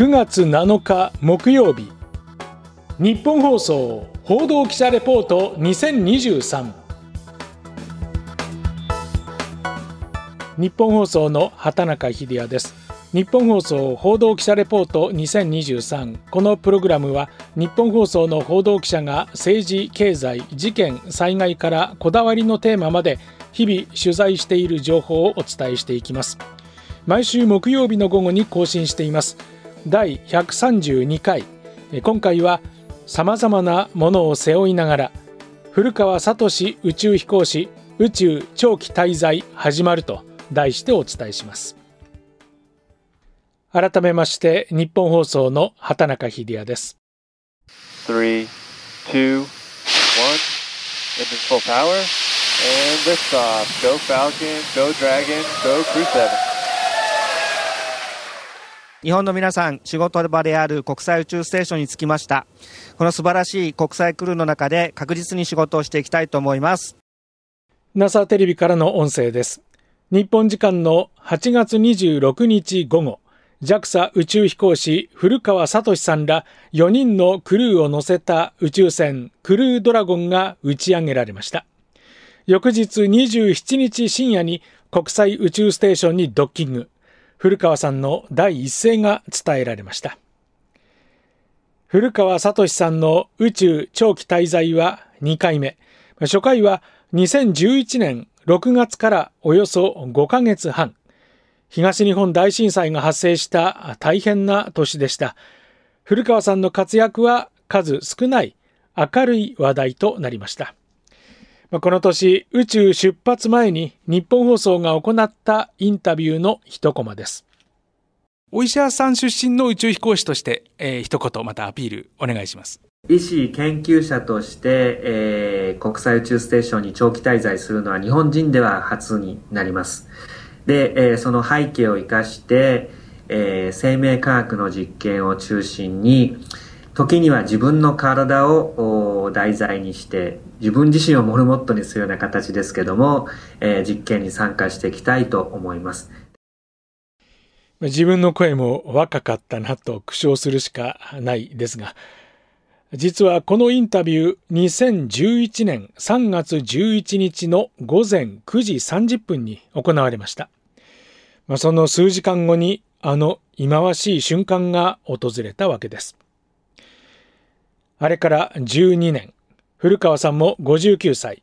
9月7日木曜日。日本放送報道記者レポート2023日本放送の畑中秀也です。日本放送報道記者レポート2023このプログラムは日本放送の報道記者が政治経済事件災害からこだわりのテーマまで日々取材している情報をお伝えしていきます。毎週木曜日の午後に更新しています。第132回。今回はさまざまなものを背負いながら古川聡宇宙飛行士宇宙長期滞在始まると題してお伝えします。改めまして日本放送の畑中秀也です。3 2 1 engine full power. And lift off. Go Falcon. Go Dragon. Go Crew 7日本の皆さん、仕事場である国際宇宙ステーションに着きました。この素晴らしい国際クルーの中で確実に仕事をしていきたいと思います。NASA テレビからの音声です。日本時間の8月26日午後、JAXA 宇宙飛行士古川聡さんら4人のクルーを乗せた宇宙船クルードラゴンが打ち上げられました。翌日27日深夜に国際宇宙ステーションにドッキング。古川さんの第一声が伝えられました。古川聡さんの宇宙長期滞在は2回目。初回は2011年6月からおよそ5ヶ月半。東日本大震災が発生した大変な年でした。古川さんの活躍は数少ない明るい話題となりました。この年、宇宙出発前に日本放送が行ったインタビューの一コマです。お医者さん出身の宇宙飛行士として、えー、一言またアピールお願いします。医師研究者として、えー、国際宇宙ステーションに長期滞在するのは日本人では初になります。で、えー、その背景を生かして、えー、生命科学の実験を中心に、時には自分の体を題材にして自分自身をモルモットにするような形ですけども、えー、実験に参加していきたいと思います。自分の声も若かったなと苦笑するしかないですが実はこのインタビュー2011年3月11日の午前9時30分に行われました、まあ、その数時間後にあの忌まわしい瞬間が訪れたわけです。あれから12年、古川さんも59歳、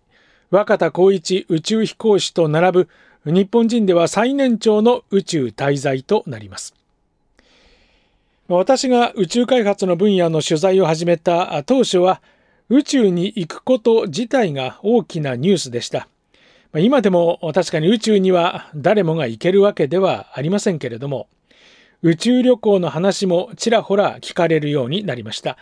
若田光一宇宙飛行士と並ぶ日本人では最年長の宇宙滞在となります。私が宇宙開発の分野の取材を始めた当初は宇宙に行くこと自体が大きなニュースでした。今でも確かに宇宙には誰もが行けるわけではありませんけれども、宇宙旅行の話もちらほら聞かれるようになりました。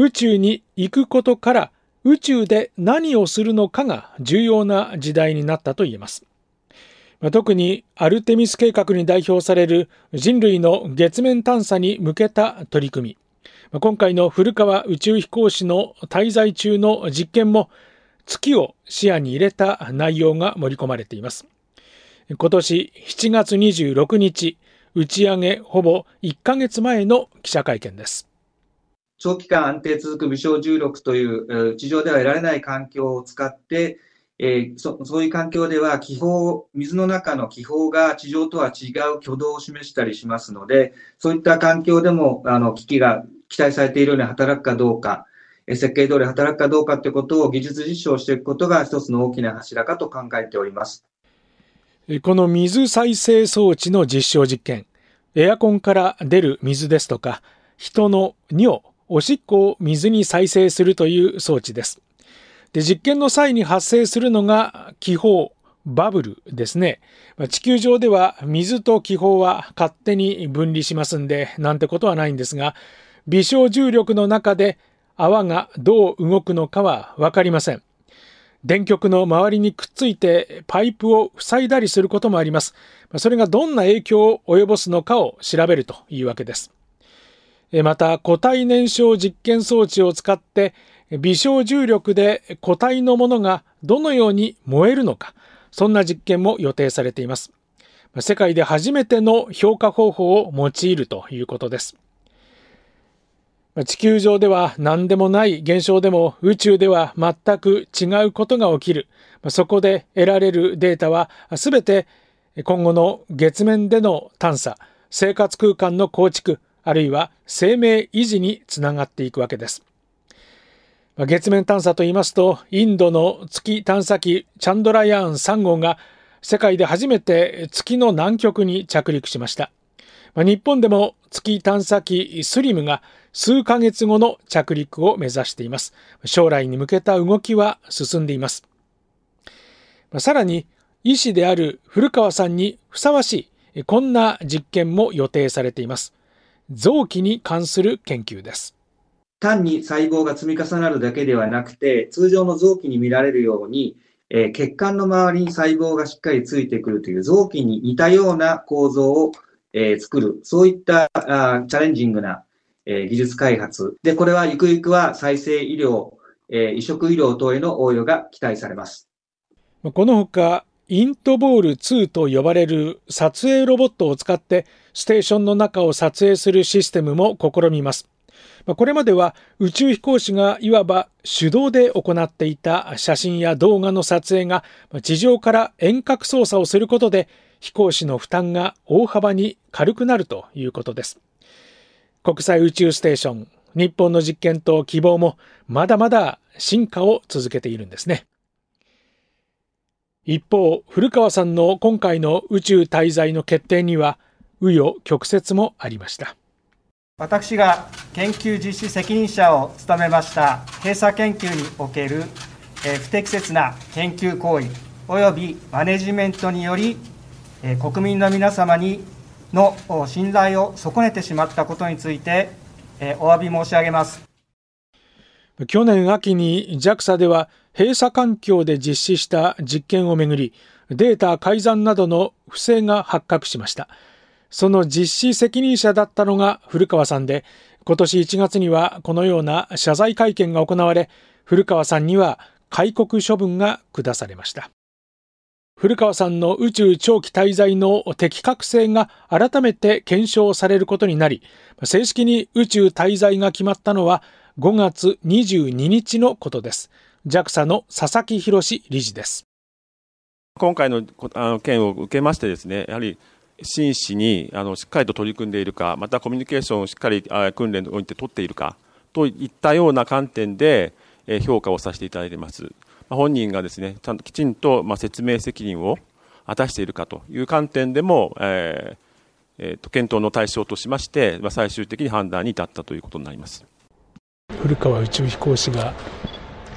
宇宙に行くことから宇宙で何をするのかが重要な時代になったと言えます。特にアルテミス計画に代表される人類の月面探査に向けた取り組み。今回の古川宇宙飛行士の滞在中の実験も月を視野に入れた内容が盛り込まれています。今年7月26日、打ち上げほぼ1ヶ月前の記者会見です。長期間安定続く微小重力という、地上では得られない環境を使って、えー、そそういう環境では気泡、水の中の気泡が地上とは違う挙動を示したりしますので、そういった環境でもあの機器が期待されているように働くかどうか、設計通り働くかどうかということを技術実証していくことが一つの大きな柱かと考えております。この水再生装置の実証実験、エアコンから出る水ですとか、人の尿、おしっこを水に再生するという装置です。で実験の際に発生するのが気泡、バブルですね。地球上では水と気泡は勝手に分離しますんで、なんてことはないんですが、微小重力の中で泡がどう動くのかはわかりません。電極の周りにくっついてパイプを塞いだりすることもあります。それがどんな影響を及ぼすのかを調べるというわけです。また固体燃焼実験装置を使って微小重力で固体のものがどのように燃えるのかそんな実験も予定されています世界で初めての評価方法を用いるということです地球上では何でもない現象でも宇宙では全く違うことが起きる。そこで得られるデータは全て今後の月面での探査、生活空間の構築、あるいは生命維持につながっていくわけです。月面探査と言いますと、インドの月探査機チャンドラヤーン3号が世界で初めて月の南極に着陸しました。日本でも月探査機スリムが数ヶ月後の着陸を目指しています。将来に向けた動きは進んでいます。さらに、医師である古川さんにふさわしい、こんな実験も予定されています。臓器に関する研究です。単に細胞が積み重なるだけではなくて、通常の臓器に見られるように、えー、血管の周りに細胞がしっかりついてくるという臓器に似たような構造を、えー、作る、そういったあチャレンジングな、えー、技術開発。で、これはゆくゆくは再生医療、え移植医療等への応用が期待されます。このほか、イントボール2と呼ばれる撮影ロボットを使ってステーションの中を撮影するシステムも試みます。これまでは宇宙飛行士がいわば手動で行っていた写真や動画の撮影が地上から遠隔操作をすることで飛行士の負担が大幅に軽くなるということです。国際宇宙ステーション、日本の実験と希望もまだまだ進化を続けているんですね。一方、古川さんの今回の宇宙滞在の決定には紆余曲折もありました。私が研究実施責任者を務めました閉鎖研究における、不適切な研究行為及びマネジメントにより、国民の皆様にの信頼を損ねてしまったことについて、お詫び申し上げます去年秋に JAXA では閉鎖環境で実施した実験をめぐりデータ改ざんなどの不正が発覚しました。その実施責任者だったのが古川さんで、今年1月にはこのような謝罪会見が行われ、古川さんには戒告処分が下されました。古川さんの宇宙長期滞在の適格性が改めて検証されることになり、正式に宇宙滞在が決まったのは5月22日のことです。JAXA の佐々木博理事です。今回のあの件を受けましてですね、やはり真摯にあのしっかりと取り組んでいるか、またコミュニケーションをしっかり訓練において取っているかといったような観点でえ評価をさせていただいています。本人がですねちゃんときちんとま説明責任を果たしているかという観点でも、えーえー、と検討の対象としまして、ま最終的に判断に至ったということになります古川宇宙飛行士が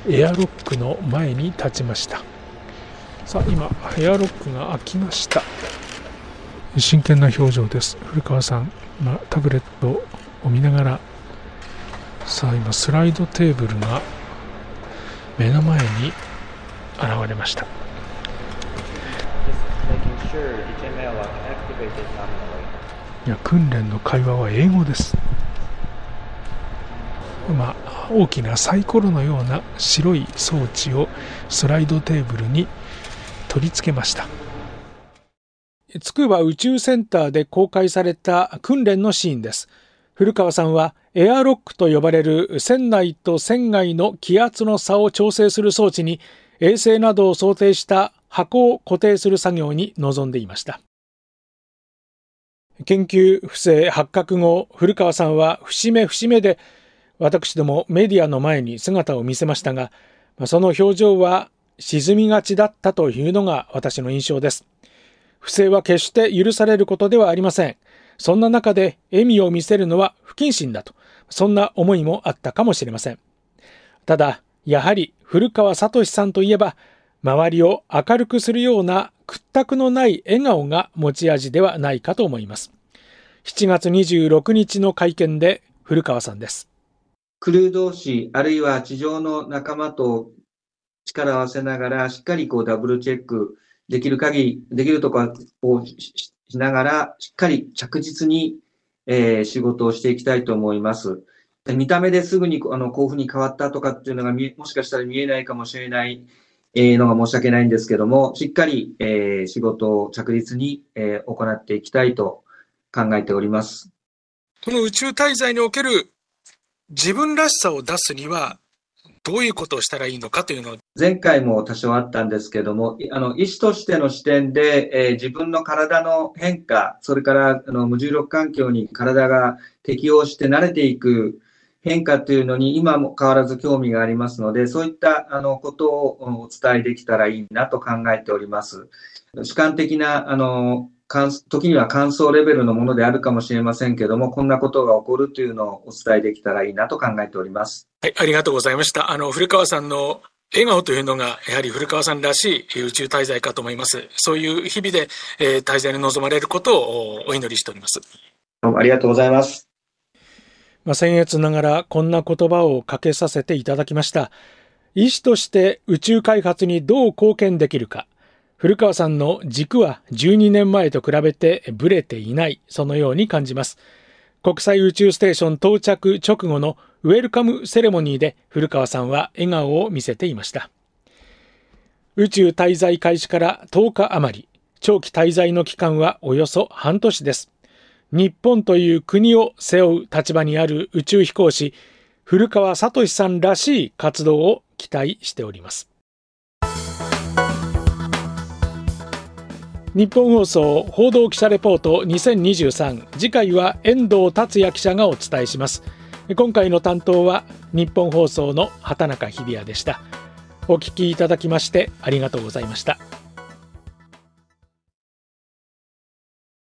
エアロックの前に立ちました。さあ今エアロックが開きました。真剣な表情です。古川さん、まあ、タブレットを見ながらさあ今スライドテーブルが目の前に現れました。いや訓練の会話は英語ですまあ、大きなサイコロのような白い装置をスライドテーブルに取り付けました。筑波宇宙センターで公開された訓練のシーンです。古川さんはエアロックと呼ばれる船内と船外の気圧の差を調整する装置に衛星などを想定した箱を固定する作業に臨んでいました。研究不正発覚後古川さんは節目節目で私どもメディアの前に姿を見せましたがその表情は沈みがちだったというのが私の印象です不正は決して許されることではありません。そんな中で笑みを見せるのは不謹慎だと、そんな思いもあったかもしれません。ただ、やはり古川聡さんといえば、周りを明るくするような屈託のない笑顔が持ち味ではないかと思います。7月26日の会見で古川さんです。クルー同士、あるいは地上の仲間と力を合わせながら、しっかりこうダブルチェック、できる限り、できるところをしながら、しっかり着実に、えー、仕事をしていきたいと思います。見た目ですぐにあのこういうふうに変わったとかっていうのがもしかしたら見えないかもしれないえのが申し訳ないんですけども、しっかり、えー、仕事を着実に、えー、行っていきたいと考えております。この宇宙滞在における自分らしさを出すには、どういうことをしたらいいのかというのを。前回も多少あったんですけども、あの、医師としての視点で、えー、自分の体の変化、それからあの無重力環境に体が適応して慣れていく変化というのに今も変わらず興味がありますので、そういったあのことをお伝えできたらいいなと考えております。主観的なあの時には感想レベルのものであるかもしれませんけども、こんなことが起こるというのをお伝えできたらいいなと考えております。はい、ありがとうございました。あの、古川さんの笑顔というのが、やはり古川さんらしい宇宙滞在かと思います。そういう日々で、えー、滞在に臨まれることをお祈りしております。どうもありがとうございます。まあ、僭越ながらこんな言葉をかけさせていただきました。医師として宇宙開発にどう貢献できるか。古川さんの軸は12年前と比べてブレていない、そのように感じます。国際宇宙ステーション到着直後のウェルカムセレモニーで古川さんは笑顔を見せていました。宇宙滞在開始から10日余り、長期滞在の期間はおよそ半年です。日本という国を背負う立場にある宇宙飛行士、古川聡さんらしい活動を期待しております。日本放送報道記者レポート2023次回は遠藤達也記者がお伝えします。今回の担当は日本放送の畑中日比谷でした。お聞きいただきましてありがとうございました。